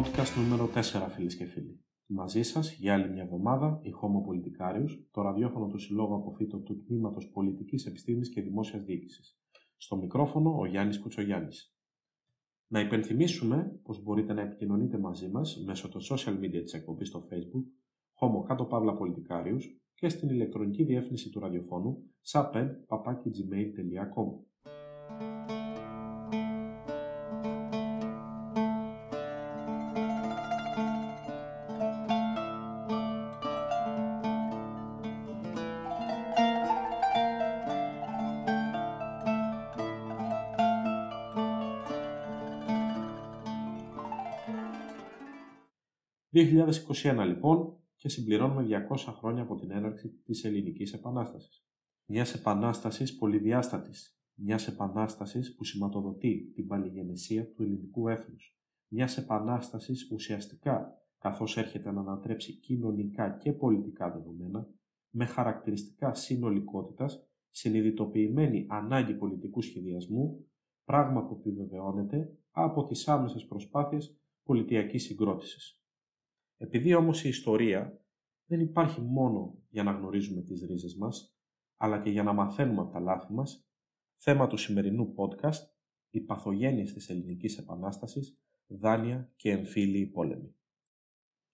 Podcast νούμερο 4 φίλες και φίλοι. Μαζί σας για άλλη μια εβδομάδα η Homo Politicarius, το ραδιόφωνο του Συλλόγου Αποφύτω του Τμήματος Πολιτικής Επιστήμης και Δημόσιας Διοίκησης. Στο μικρόφωνο ο Γιάννης Κουτσογιάννης. Να υπενθυμίσουμε πως μπορείτε να επικοινωνείτε μαζί μας μέσω των social media της εκπομπής στο facebook Homo κάτω παύλα Politicarius και στην ηλεκτρονική διεύθυνση του ραδιοφώνου saped.gmail.com. «2021 λοιπόν και συμπληρώνουμε 200 χρόνια από την έναρξη της Ελληνικής Επανάστασης. Μιας επανάστασης πολυδιάστατης, μιας επανάστασης που σηματοδοτεί την παλιγενεσία του ελληνικού έθνους, μιας επανάστασης ουσιαστικά καθώς έρχεται να ανατρέψει κοινωνικά και πολιτικά δεδομένα, με χαρακτηριστικά συνολικότητας, συνειδητοποιημένη ανάγκη πολιτικού σχεδιασμού, πράγμα που επιβεβαιώνεται από τις άμεσες προσπάθειες πολιτιακής συγκρότησης. Επειδή όμως η ιστορία δεν υπάρχει μόνο για να γνωρίζουμε τις ρίζες μας, αλλά και για να μαθαίνουμε από τα λάθη μας, θέμα του σημερινού podcast, οι παθογένειες της ελληνικής επανάστασης, δάνεια και εμφύλιοι πόλεμοι.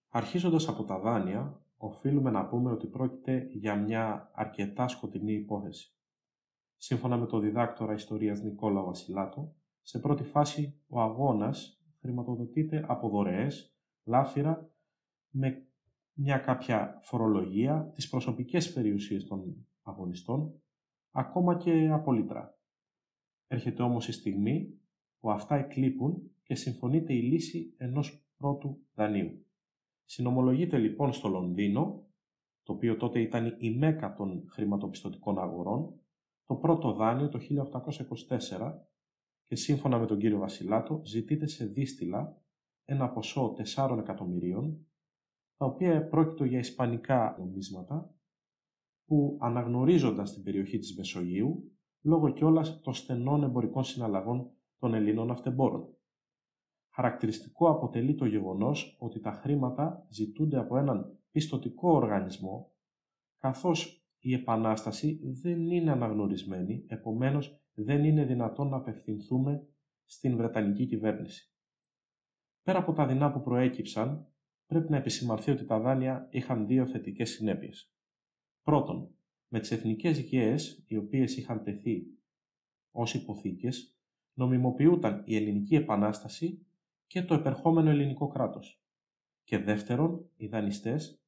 Αρχίζοντας από τα δάνεια, οφείλουμε να πούμε ότι πρόκειται για μια αρκετά σκοτεινή υπόθεση. Σύμφωνα με το διδάκτορα ιστορίας Νικόλα Βασιλάτο, σε πρώτη φάση ο αγώνας χρηματοδοτείται από δωρεές, λάφυρα με μια κάποια φορολογία, τις προσωπικές περιουσίες των αγωνιστών, ακόμα και απολύτρα. Έρχεται όμως η στιγμή που αυτά εκλείπουν και συμφωνείται η λύση ενός πρώτου δανείου. Συνομολογείται λοιπόν στο Λονδίνο, το οποίο τότε ήταν η μέκα των χρηματοπιστωτικών αγορών, το πρώτο δάνειο το 1824 και σύμφωνα με τον κύριο Βασιλάτο ζητείται σε δίστηλα ένα ποσό 4 εκατομμυρίων τα οποία πρόκειτο για ισπανικά νομίσματα που αναγνωρίζονταν στην περιοχή της Μεσογείου λόγω κιόλας των στενών εμπορικών συναλλαγών των Ελλήνων αυτεμπόρων. Χαρακτηριστικό αποτελεί το γεγονός ότι τα χρήματα ζητούνται από έναν πιστοτικό οργανισμό καθώς η Επανάσταση δεν είναι αναγνωρισμένη, επομένως δεν είναι δυνατόν να απευθυνθούμε στην Βρετανική κυβέρνηση. Πέρα από τα δεινά που προέκυψαν, πρέπει να επισημανθεί ότι τα δάνεια είχαν δύο θετικές συνέπειες. Πρώτον, με τις εθνικές γέες, οι οποίες είχαν τεθεί ως υποθήκες, νομιμοποιούταν η ελληνική επανάσταση και το επερχόμενο ελληνικό κράτος. Και δεύτερον, οι δανειστές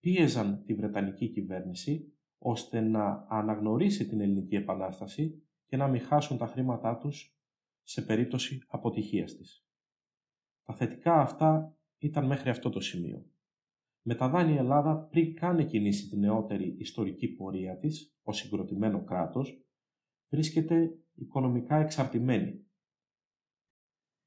πίεζαν τη Βρετανική κυβέρνηση ώστε να αναγνωρίσει την ελληνική επανάσταση και να μην χάσουν τα χρήματά τους σε περίπτωση αποτυχίας της. Τα θετικά αυτά ήταν μέχρι αυτό το σημείο. Με τα δάνεια η Ελλάδα πριν καν κινήσει την νεότερη ιστορική πορεία της ως συγκροτημένο κράτος, βρίσκεται οικονομικά εξαρτημένη.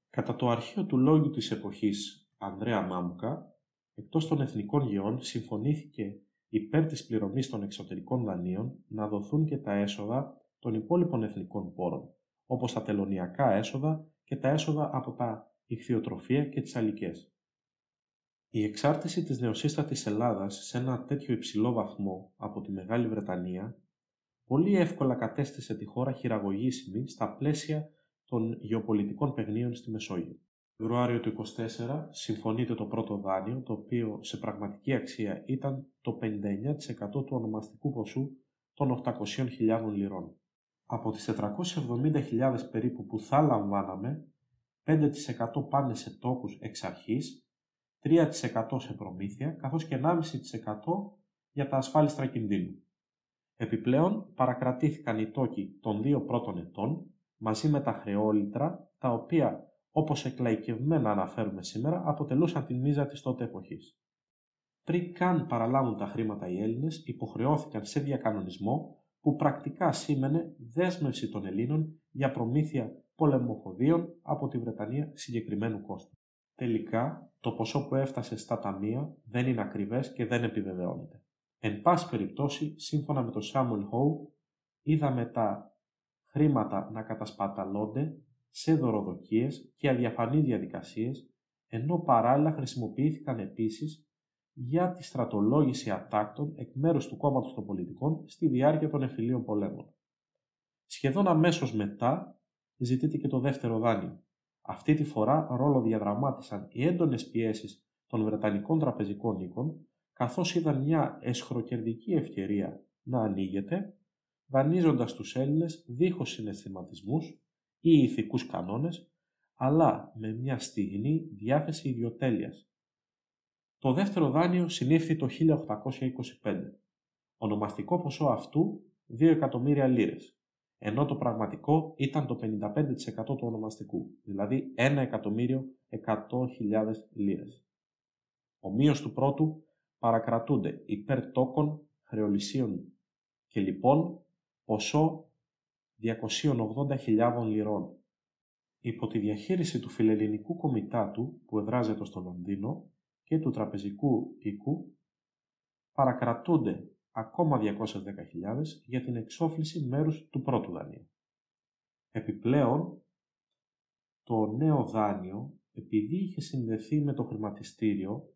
Κατά το αρχείο του λόγου της εποχής Ανδρέα Μάμουκα, εκτός των εθνικών γεών συμφωνήθηκε υπέρ της πληρωμής των εξωτερικών δανείων να δοθούν και τα έσοδα των υπόλοιπων εθνικών πόρων, όπως τα τελωνιακά έσοδα και τα έσοδα από τα ηχθειοτροφία και τις αλικές. Η εξάρτηση της νεοσύστατης Ελλάδας σε ένα τέτοιο υψηλό βαθμό από τη Μεγάλη Βρετανία πολύ εύκολα κατέστησε τη χώρα χειραγωγήσιμη στα πλαίσια των γεωπολιτικών παιγνίων στη Μεσόγειο. Φεβρουάριο του 24 συμφωνείται το πρώτο δάνειο, το οποίο σε πραγματική αξία ήταν το 59% του ονομαστικού ποσού των 800.000 λιρών. Από τις 470.000 περίπου που θα λαμβάναμε, 5% πάνε σε τόκους εξ αρχής 3% σε προμήθεια, καθώς και 1,5% για τα ασφάλιστρα κινδύνου. Επιπλέον, παρακρατήθηκαν οι τόκοι των δύο πρώτων ετών, μαζί με τα χρεόλυτρα, τα οποία, όπως εκλαϊκευμένα αναφέρουμε σήμερα, αποτελούσαν την μίζα της τότε εποχής. Πριν καν παραλάβουν τα χρήματα οι Έλληνες, υποχρεώθηκαν σε διακανονισμό που πρακτικά σήμαινε δέσμευση των Ελλήνων για προμήθεια πολεμοφοδίων από τη Βρετανία συγκεκριμένου κόστους. Τελικά, το ποσό που έφτασε στα ταμεία δεν είναι ακριβές και δεν επιβεβαιώνεται. Εν πάση περιπτώσει, σύμφωνα με τον Samuel Howe, είδαμε τα χρήματα να κατασπαταλώνται σε δωροδοκίες και αδιαφανείς διαδικασίες ενώ παράλληλα χρησιμοποιήθηκαν επίσης για τη στρατολόγηση ατάκτων εκ μέρους του κόμματος των πολιτικών στη διάρκεια των εφηλίων πολέμων. Σχεδόν αμέσως μετά ζητείται και το δεύτερο δάνειο. Αυτή τη φορά ρόλο διαδραμάτισαν οι έντονες πιέσεις των Βρετανικών τραπεζικών οίκων, καθώς είδαν μια εσχροκερδική ευκαιρία να ανοίγεται, δανείζοντας τους Έλληνες δίχως συναισθηματισμούς ή ηθικούς κανόνες, αλλά με μια στιγμή διάθεση ιδιοτέλειας. Το δεύτερο δάνειο συνήφθη το 1825. Ονομαστικό ποσό αυτού 2 εκατομμύρια λίρες, ενώ το πραγματικό ήταν το 55% του ονομαστικού, δηλαδή 1 εκατομμύριο 100.000 λίρες. Ομοίως του πρώτου παρακρατούνται υπέρ τόκων, χρεολυσίων και λοιπόν ποσό 280.000 λιρών. Υπό τη διαχείριση του φιλελληνικού κομιτάτου που εδράζεται στο Λονδίνο και του τραπεζικού οίκου παρακρατούνται ακόμα 210.000 για την εξόφληση μέρους του πρώτου δανείου. Επιπλέον, το νέο δάνειο, επειδή είχε συνδεθεί με το χρηματιστήριο,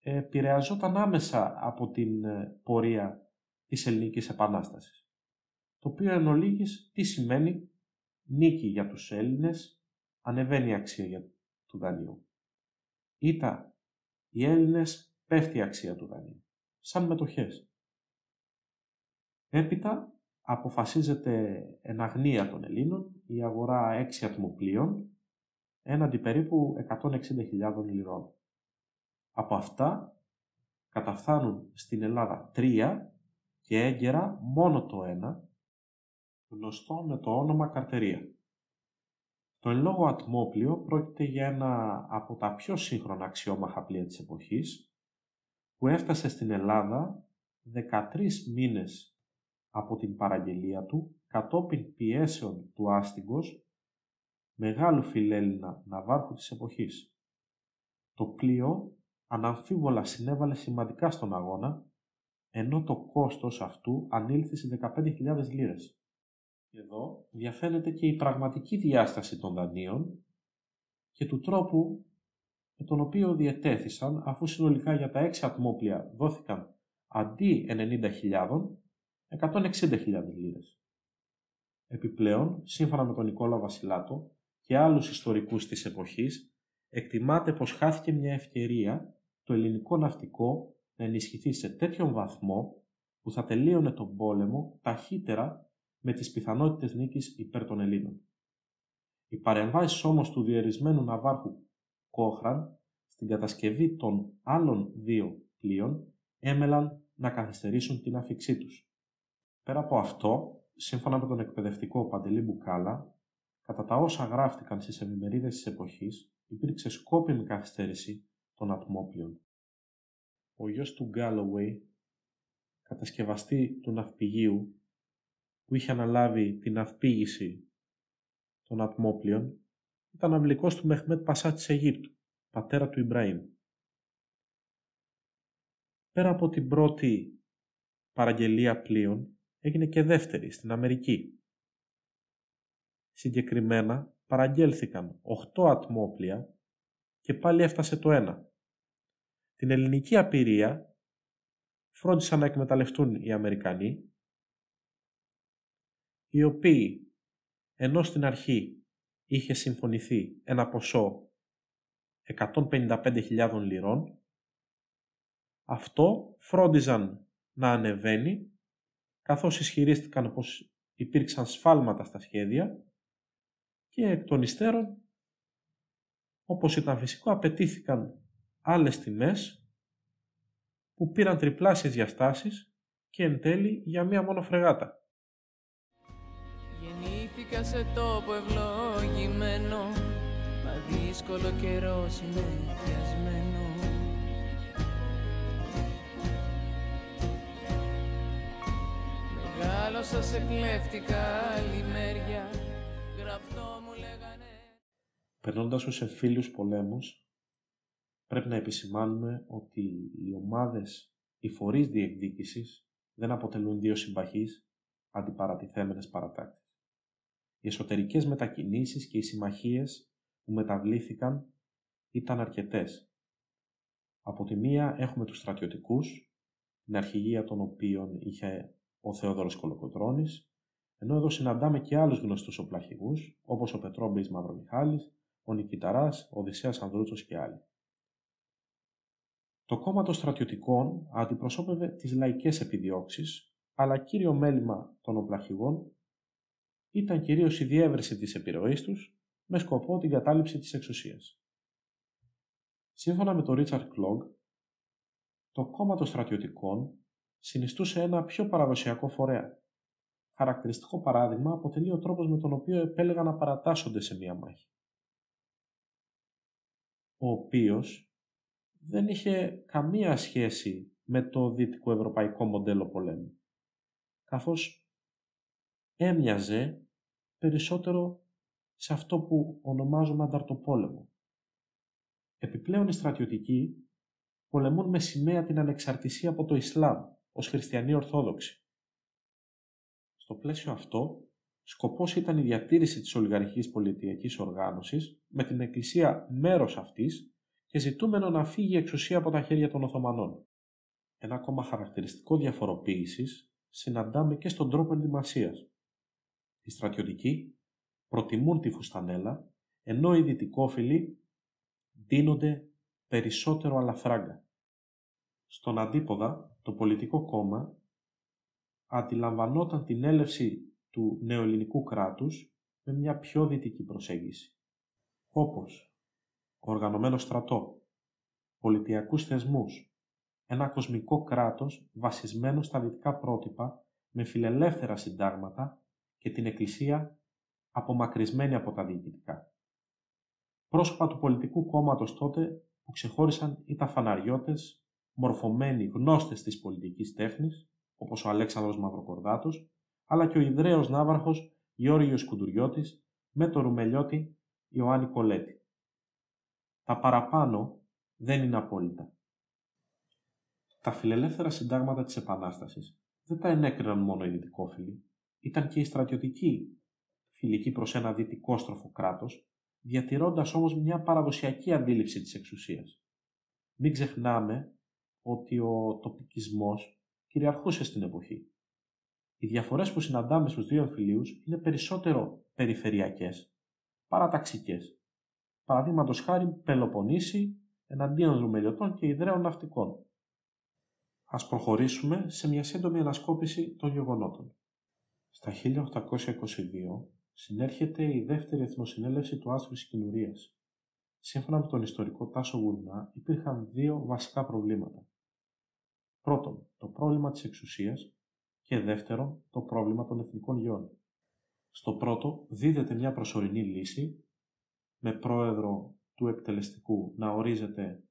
επηρεαζόταν άμεσα από την ε, πορεία της Ελληνικής Επανάστασης. Το οποίο εν ολίγης τι σημαίνει; Νίκη για τους Έλληνες, ανεβαίνει η αξία για, του δανείου. Ήτα οι Έλληνες πέφτει η αξία του δανείου σαν μετοχές. Έπειτα αποφασίζεται εν αγνία των Ελλήνων η αγορά έξι ατμοπλοίων έναντι περίπου 160.000 λιρών. Από αυτά καταφθάνουν στην Ελλάδα τρία και έγκαιρα μόνο το ένα, γνωστό με το όνομα καρτερία. Το εν λόγω ατμόπλιο πρόκειται για ένα από τα πιο σύγχρονα αξιόμαχα πλοία της εποχής, που έφτασε στην Ελλάδα 13 μήνες από την παραγγελία του κατόπιν πιέσεων του άστιγκος μεγάλου φιλέλληνα ναυάρχου της εποχής. Το πλοίο αναμφίβολα συνέβαλε σημαντικά στον αγώνα, ενώ το κόστος αυτού ανήλθε σε 15.000 λίρες. Εδώ διαφαίνεται και η πραγματική διάσταση των δανείων και του τρόπου με τον οποίο διετέθησαν αφού συνολικά για τα έξι ατμόπλια δόθηκαν αντί 90.000, 160.000 λίρες. Επιπλέον, σύμφωνα με τον Νικόλα Βασιλάτο και άλλους ιστορικούς της εποχής, εκτιμάται πως χάθηκε μια ευκαιρία το ελληνικό ναυτικό να ενισχυθεί σε τέτοιον βαθμό που θα τελείωνε τον πόλεμο ταχύτερα με τις πιθανότητες νίκης υπέρ των Ελλήνων. Οι παρεμβάσεις όμως του διερισμένου ναυάρχου Κόχραν στην κατασκευή των άλλων δύο πλοίων έμελαν να καθυστερήσουν την αφήξή τους. Πέρα από αυτό, σύμφωνα με τον εκπαιδευτικό Παντελή Μπουκάλα, κατά τα όσα γράφτηκαν στις εφημερίδες της εποχής, υπήρξε σκόπιμη καθυστέρηση των ατμόπλων. Ο γιος του Γκάλοουεϊ, κατασκευαστή του ναυπηγείου, που είχε αναλάβει την ναυπήγηση των ατμόπλων, ήταν αυλικός του Μεχμέτ Πασά της Αιγύπτου, πατέρα του Ιμπραήμ. Πέρα από την πρώτη παραγγελία πλοίων, έγινε και δεύτερη στην Αμερική. Συγκεκριμένα παραγγέλθηκαν 8 ατμόπλια και πάλι έφτασε το ένα. Την ελληνική απειρία φρόντισαν να εκμεταλλευτούν οι Αμερικανοί, οι οποίοι ενώ στην αρχή είχε συμφωνηθεί ένα ποσό 155.000 λιρών, αυτό φρόντιζαν να ανεβαίνει, καθώς ισχυρίστηκαν πως υπήρξαν σφάλματα στα σχέδια και εκ των υστέρων, όπως ήταν φυσικό, απαιτήθηκαν άλλες τιμές που πήραν τριπλάσιες διαστάσεις και εν τέλει για μία μόνο φρεγάτα. Γεννήθηκα σε τόπο ευλογημένο Μα δύσκολο καιρό συνεχιασμένο Μεγάλωσα σε κλέφτικα λιμέρια Γραφτό μου λέγανε Περνώντας στους εμφύλιους πολέμους πρέπει να επισημάνουμε ότι οι ομάδες, οι φορείς διεκδίκησης δεν αποτελούν δύο συμπαχείς αντιπαρατηθέμενες παρατάξεις. Οι εσωτερικές μετακινήσεις και οι συμμαχίες που μεταβλήθηκαν ήταν αρκετές. Από τη μία έχουμε τους στρατιωτικούς, την αρχηγία των οποίων είχε ο Θεόδωρος Κολοκοτρώνης, ενώ εδώ συναντάμε και άλλους γνωστούς οπλαρχηγούς, όπως ο Πετρόμπης Μαυρομιχάλης, ο Νικηταράς, ο Οδυσσέας Ανδρούτσος και άλλοι. Το κόμμα των στρατιωτικών αντιπροσώπευε τις λαϊκές επιδιώξεις, αλλά κύριο μέλημα των οπλαρχηγών ήταν κυρίως η διεύρυνση της επιρροής τους με σκοπό την κατάληψη της εξουσίας. Σύμφωνα με τον Ρίτσαρντ Κλόγκ, το κόμμα των στρατιωτικών συνιστούσε ένα πιο παραδοσιακό φορέα. Χαρακτηριστικό παράδειγμα αποτελεί ο τρόπος με τον οποίο επέλεγαν να παρατάσσονται σε μία μάχη. Ο οποίος δεν είχε καμία σχέση με το δυτικό ευρωπαϊκό μοντέλο πολέμου, καθώς έμοιαζε περισσότερο σε αυτό που ονομάζουμε ανταρτοπόλεμο. Επιπλέον οι στρατιωτικοί πολεμούν με σημαία την ανεξαρτησία από το Ισλάμ ως χριστιανοί Ορθόδοξοι. Στο πλαίσιο αυτό, σκοπός ήταν η διατήρηση της ολιγαρχικής πολιτιακής οργάνωσης με την Εκκλησία μέρος αυτής και ζητούμενο να φύγει η εξουσία από τα χέρια των Οθωμανών. Ένα ακόμα χαρακτηριστικό διαφοροποίησης συναντάμε και στον τρόπο ενδυμασίας. Οι στρατιωτικοί προτιμούν τη φουστανέλα, ενώ οι δυτικόφιλοι δίνονται περισσότερο αλαφράγκα. Στον αντίποδα, το πολιτικό κόμμα αντιλαμβανόταν την έλευση του νεοελληνικού κράτους με μια πιο δυτική προσέγγιση. Όπως οργανωμένο στρατό, πολιτιακούς θεσμούς, ένα κοσμικό κράτος βασισμένο στα δυτικά πρότυπα με φιλελεύθερα συντάγματα και την Εκκλησία απομακρυσμένη από τα διοικητικά. Πρόσωπα του πολιτικού κόμματος τότε που ξεχώρισαν ήταν φαναριώτες, μορφωμένοι γνώστες της πολιτικής τέχνης, όπως ο Αλέξανδρος Μαυροκορδάτος, αλλά και ο Ιδραίος Ναύαρχος Γιώργος Κουντουριώτης με το Ρουμελιώτη Ιωάννη Κολέτη. Τα παραπάνω δεν είναι απόλυτα. Τα φιλελεύθερα συντάγματα της Επανάστασης δεν τα ενέκριναν μόνο οι δυτικόφιλοι, ήταν και οι στρατιωτικοί, φιλικοί προς ένα δυτικόστροφο κράτος, διατηρώντας όμως μια παραδοσιακή αντίληψη της εξουσίας. Μην ξεχνάμε ότι ο τοπικισμός κυριαρχούσε στην εποχή. Οι διαφορές που συναντάμε στους δύο εμφυλίους είναι περισσότερο περιφερειακές παρά ταξικές. Παραδείγματος χάρη Πελοποννήσι εναντίον Ρουμελιωτών και Ιδραίων Ναυτικών. Ας προχωρήσουμε σε μια σύντομη ανασκόπηση των γεγονότων. Στα 1822 συνέρχεται η δεύτερη εθνοσυνέλευση του άστρου της Κινουρίας. Σύμφωνα με τον ιστορικό Τάσο Γουρνά, υπήρχαν δύο βασικά προβλήματα. Πρώτον, το πρόβλημα της εξουσίας και δεύτερον, το πρόβλημα των εθνικών γεών. Στο πρώτο, δίδεται μια προσωρινή λύση με πρόεδρο του εκτελεστικού να ορίζεται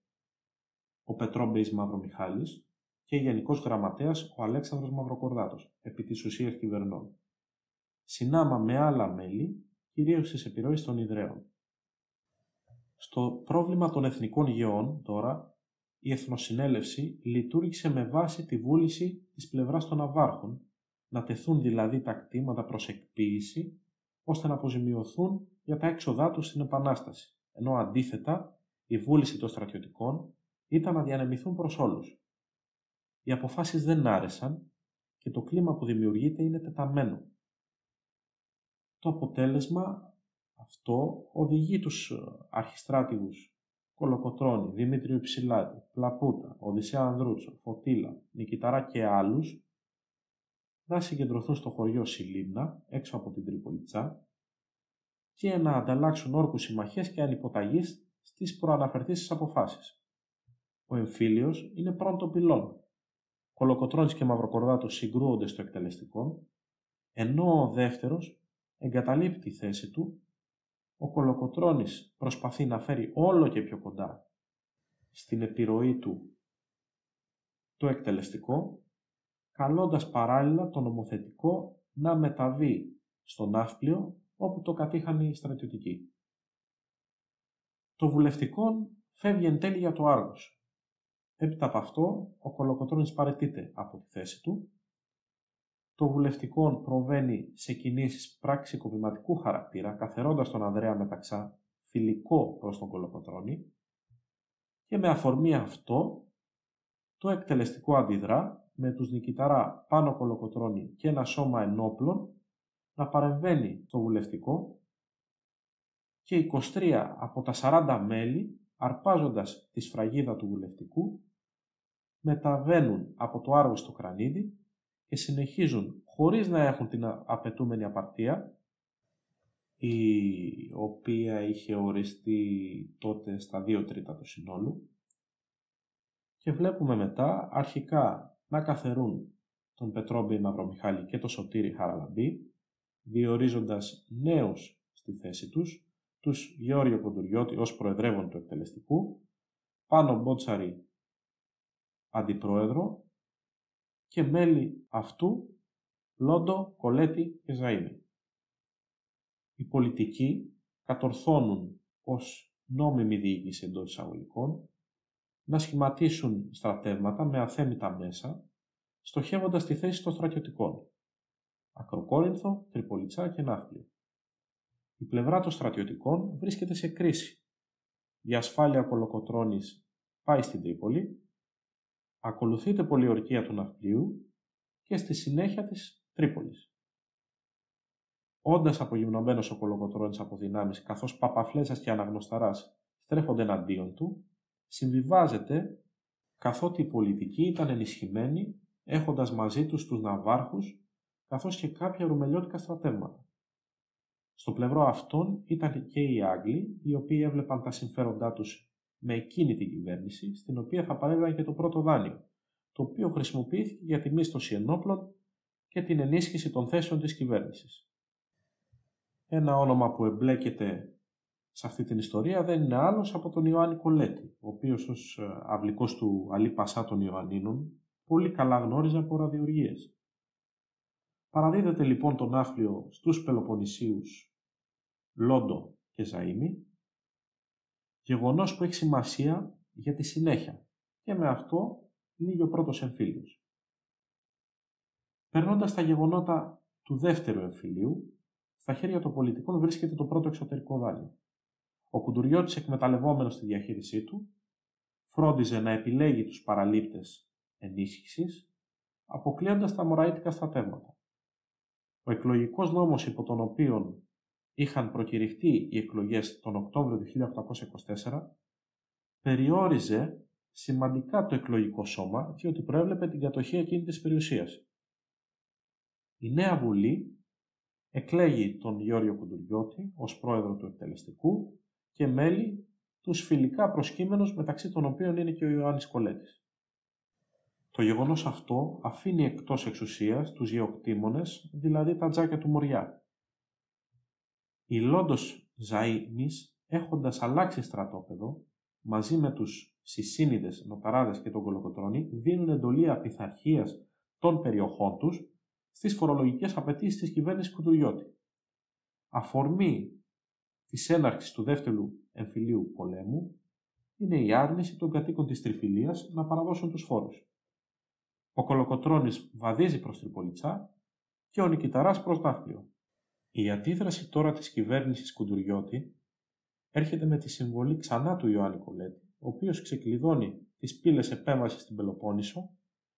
ο Πετρόμπεης Μαυρομιχάλης και γενικός γραμματέας ο Αλέξανδρος Μαυροκορδάτος, επί της ουσίας κυβερνών συνάμα με άλλα μέλη, κυρίως στις επιρροές των Ιδραίων. Στο πρόβλημα των εθνικών γεών, τώρα, η Εθνοσυνέλευση λειτουργήσε με βάση τη βούληση της πλευράς των Αβάρχων, να τεθούν δηλαδή τα κτήματα προς εκποίηση, ώστε να αποζημιωθούν για τα έξοδά τους στην Επανάσταση, ενώ αντίθετα η βούληση των στρατιωτικών ήταν να διανεμηθούν προς όλους. Οι αποφάσεις δεν άρεσαν και το κλίμα που δημιουργείται είναι τεταμένο. Το αποτέλεσμα αυτό οδηγεί τους ε, αρχιστράτηγους Κολοκοτρώνη, Δημήτριο Υψηλάτη, Πλαπούτα, Οδυσσέα Ανδρούτσο, Φωτίλα, Νικηταρά και άλλους να συγκεντρωθούν στο χωριό Σιλίμνα, έξω από την Τριπολιτσά και να ανταλλάξουν όρκους συμμαχίες και ανυποταγής στις προαναφερθήσεις αποφάσεις. Ο εμφύλιος είναι πρώτο πυλών. Κολοκοτρώνης και Μαυροκορδάτος συγκρούονται στο εκτελεστικό, ενώ ο δεύτερος εγκαταλείπει τη θέση του, ο Κολοκοτρώνης προσπαθεί να φέρει όλο και πιο κοντά στην επιρροή του το εκτελεστικό, καλώντας παράλληλα το νομοθετικό να μεταβεί στο ναύπλιο όπου το κατήχαν οι στρατιωτικοί. Το βουλευτικό φεύγει εν τέλει για το Άργος. Έπειτα από αυτό, ο Κολοκοτρώνης παρετείται από τη θέση του. Το βουλευτικό προβαίνει σε κινήσεις πραξικοπηματικού χαρακτήρα, καθερώντας τον Ανδρέα Μεταξά φιλικό προς τον Κολοκοτρώνη και με αφορμή αυτό το εκτελεστικό αντιδρά με τους νικηταρά πάνω κολοκοτρώνη και ένα σώμα ενόπλων να παρεμβαίνει το βουλευτικό και 23 από τα 40 μέλη, αρπάζοντας τη σφραγίδα του βουλευτικού, μεταβαίνουν από το άργο στο κρανίδι και συνεχίζουν χωρίς να έχουν την απαιτούμενη απαρτία, η οποία είχε οριστεί τότε στα 2 τρίτα του συνόλου, και βλέπουμε μετά αρχικά να καθερούν τον Πετρόμπη Μαυρομιχάλη και τον Σωτήρη Χαραλαμπή, διορίζοντας νέους στη θέση τους, τους Γεώργιο Κοντουριώτη ως προεδρεύον του εκτελεστικού, Πάνο Μπότσαρη αντιπρόεδρο και μέλη αυτού Λόντο, Κολέτη και Ζαΐμι. Οι πολιτικοί κατορθώνουν ως νόμιμη διοίκηση εντός εισαγωγικών να σχηματίσουν στρατεύματα με αθέμητα μέσα, στοχεύοντας τη θέση των στρατιωτικών. Ακροκόρινθο, Τριπολιτσά και Ναύπλιο. Η πλευρά των στρατιωτικών βρίσκεται σε κρίση. Η ασφάλεια κολοκοτρώνης πάει στην Τρίπολη, ακολουθείται πολιορκία του Ναυπλίου και στη συνέχεια της Τρίπολης. Όντας απογυμνωμένος ο κολοκοτρώνης από δυνάμεις καθώς Παπαφλέσας και Αναγνωσταράς στρέφονται εναντίον του, συμβιβάζεται καθότι η πολιτική ήταν ενισχυμένη έχοντας μαζί τους τους ναυάρχους καθώς και κάποια ρουμελιώτικα στρατεύματα. Στο πλευρό αυτών ήταν και οι Άγγλοι, οι οποίοι έβλεπαν τα συμφέροντά τους με εκείνη την κυβέρνηση, στην οποία θα παρέβαινε και το πρώτο δάνειο, το οποίο χρησιμοποιήθηκε για τη μίσθωση ενόπλων και την ενίσχυση των θέσεων της κυβέρνησης. Ένα όνομα που εμπλέκεται σε αυτή την ιστορία δεν είναι άλλος από τον Ιωάννη Κολέτη, ο οποίος ως ε, αυλικός του Αλή Πασά των Ιωαννίνων πολύ καλά γνώριζε από ραδιοργίες. Παραδίδεται λοιπόν τον άφλιο στους Πελοποννησίους Λόντο και Ζαΐμι, γεγονός που έχει σημασία για τη συνέχεια και με αυτό λύγει ο πρώτος εμφύλιος. Περνώντας τα γεγονότα του δεύτερου εμφυλίου, στα χέρια των πολιτικών βρίσκεται το πρώτο εξωτερικό δάνειο. Ο Κουντουριώτης εκμεταλλευόμενος τη διαχείρισή του, φρόντιζε να επιλέγει τους παραλήπτες ενίσχυσης, αποκλείοντας τα μωραΐτικα στρατεύματα. Ο εκλογικός νόμος υπό τον οποίο είχαν προκηρυχτεί οι εκλογές τον Οκτώβριο του 1824 περιόριζε σημαντικά το εκλογικό σώμα διότι προέβλεπε την κατοχή εκείνη της περιουσίας. Η νέα Βουλή εκλέγει τον Γιώργο Κουντουριώτη ως πρόεδρο του εκτελεστικού και μέλη τους φιλικά προσκύμενους μεταξύ των οποίων είναι και ο Ιωάννης Κολέτης. Το γεγονός αυτό αφήνει εκτός εξουσίας τους γεωκτήμονες, δηλαδή τα τζάκια του Μοριά. Οι Λόντος Ζαΐμις, έχοντας αλλάξει στρατόπεδο, μαζί με τους Σισίνιδες, Νοταράδες και τον Κολοκοτρώνη, δίνουν εντολή απειθαρχίας των περιοχών τους στις φορολογικές απαιτήσεις της κυβέρνησης Κουντουριώτη. Αφορμή της έναρξης του δεύτερου εμφυλίου πολέμου είναι η άρνηση των κατοίκων της Τριφυλίας να παραδώσουν τους φόρους. Ο Κολοκοτρώνης βαδίζει προς Τριπολιτσά και ο Νικηταράς προς Ναύπλιο. Η αντίδραση τώρα της κυβέρνησης Κουντουριώτη έρχεται με τη συμβολή ξανά του Ιωάννη Κολέτη, ο οποίος ξεκλειδώνει τις πύλες επέμβασης στην Πελοπόννησο,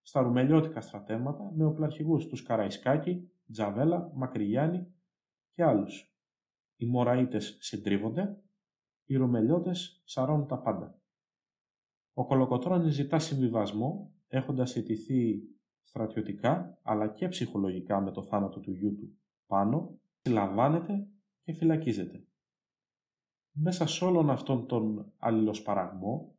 στα ρουμελιώτικα στρατεύματα με οπλαρχηγούς τους Καραϊσκάκη, Τζαβέλα, Μακρυγιάννη και άλλους. Οι Μωραΐτες συντρίβονται, οι Ρουμελιώτες σαρώνουν τα πάντα. Ο Κολοκοτρώνης ζητά συμβιβασμό έχοντας αιτηθεί στρατιωτικά αλλά και ψυχολογικά με το θάνατο του γιού του πάνω, συλλαμβάνεται και φυλακίζεται. Μέσα σε όλον αυτόν τον αλληλοσπαραγμό,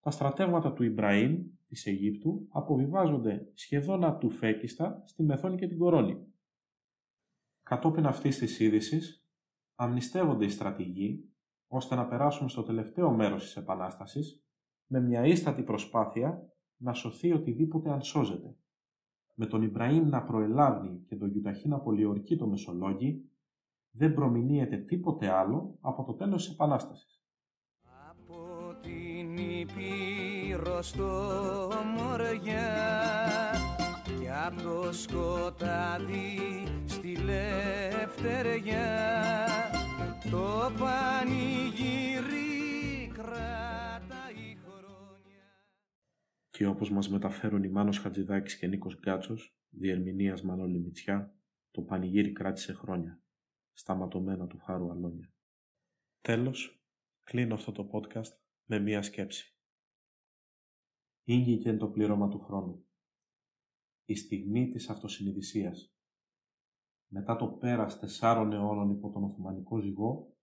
τα στρατεύματα του Ιμπραήμ της Αιγύπτου αποβιβάζονται σχεδόν ατουφέκιστα στη Μεθόνη και την Κορώνη. Κατόπιν αυτής της είδησης, αμνηστεύονται οι στρατηγοί ώστε να περάσουμε στο τελευταίο μέρος της Επανάστασης με μια ίστατη προσπάθεια να σωθεί οτιδήποτε αν σώζεται. Με τον Ιμπραήμ να προελάβει και τον Γιουταχή να πολιορκεί το Μεσολόγγι, δεν προμηνύεται τίποτε άλλο από το τέλος της Επανάστασης. Από την Ήπειρο στο Μοριά και από το σκοτάδι στη Λευτεριά το πανηγύρι κράτα και όπως μας μεταφέρουν οι Μάνος Χατζηδάκης και Νίκος Γκάτσος, διερμηνίας Μανώλη Μητσιά, το πανηγύρι κράτησε χρόνια, σταματωμένα του χάρου αλόνια. Τέλος, κλείνω αυτό το podcast με μία σκέψη. Ήγηκε το πλήρωμα του χρόνου. Η στιγμή της αυτοσυνειδησίας. Μετά το πέρας τεσσάρων αιώνων υπό τον Οθωμανικό ζυγό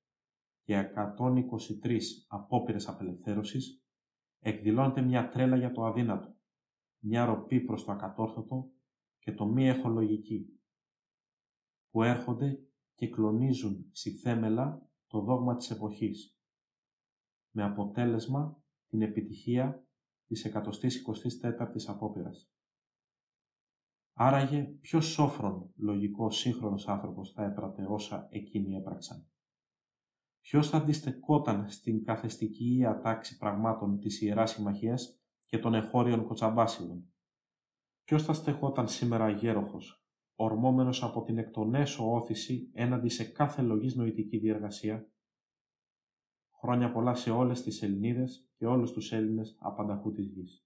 και 123 απόπειρες απελευθέρωσης, εκδηλώνεται μια τρέλα για το αδύνατο, μια ροπή προς το ακατόρθωτο και το μη εχολογική, που έρχονται και κλονίζουν στη θέμελα το δόγμα της εποχής, με αποτέλεσμα την επιτυχία της 124ης απόπειρας. Άραγε ποιο σόφρον λογικό σύγχρονος άνθρωπος θα έπρατε όσα εκείνοι έπραξαν. Ποιος θα αντιστεκόταν στην καθεστική ατάξη πραγμάτων της Ιεράς Συμμαχίας και των εχώριων κοτσαμπάσιλων; Ποιος θα στεχόταν σήμερα γέροχος, ορμόμενος από την εκ των έσω όθηση έναντι σε κάθε λογής νοητική διεργασία; Χρόνια πολλά σε όλες τις Ελληνίδες και όλους τους Έλληνες απανταχού της γης.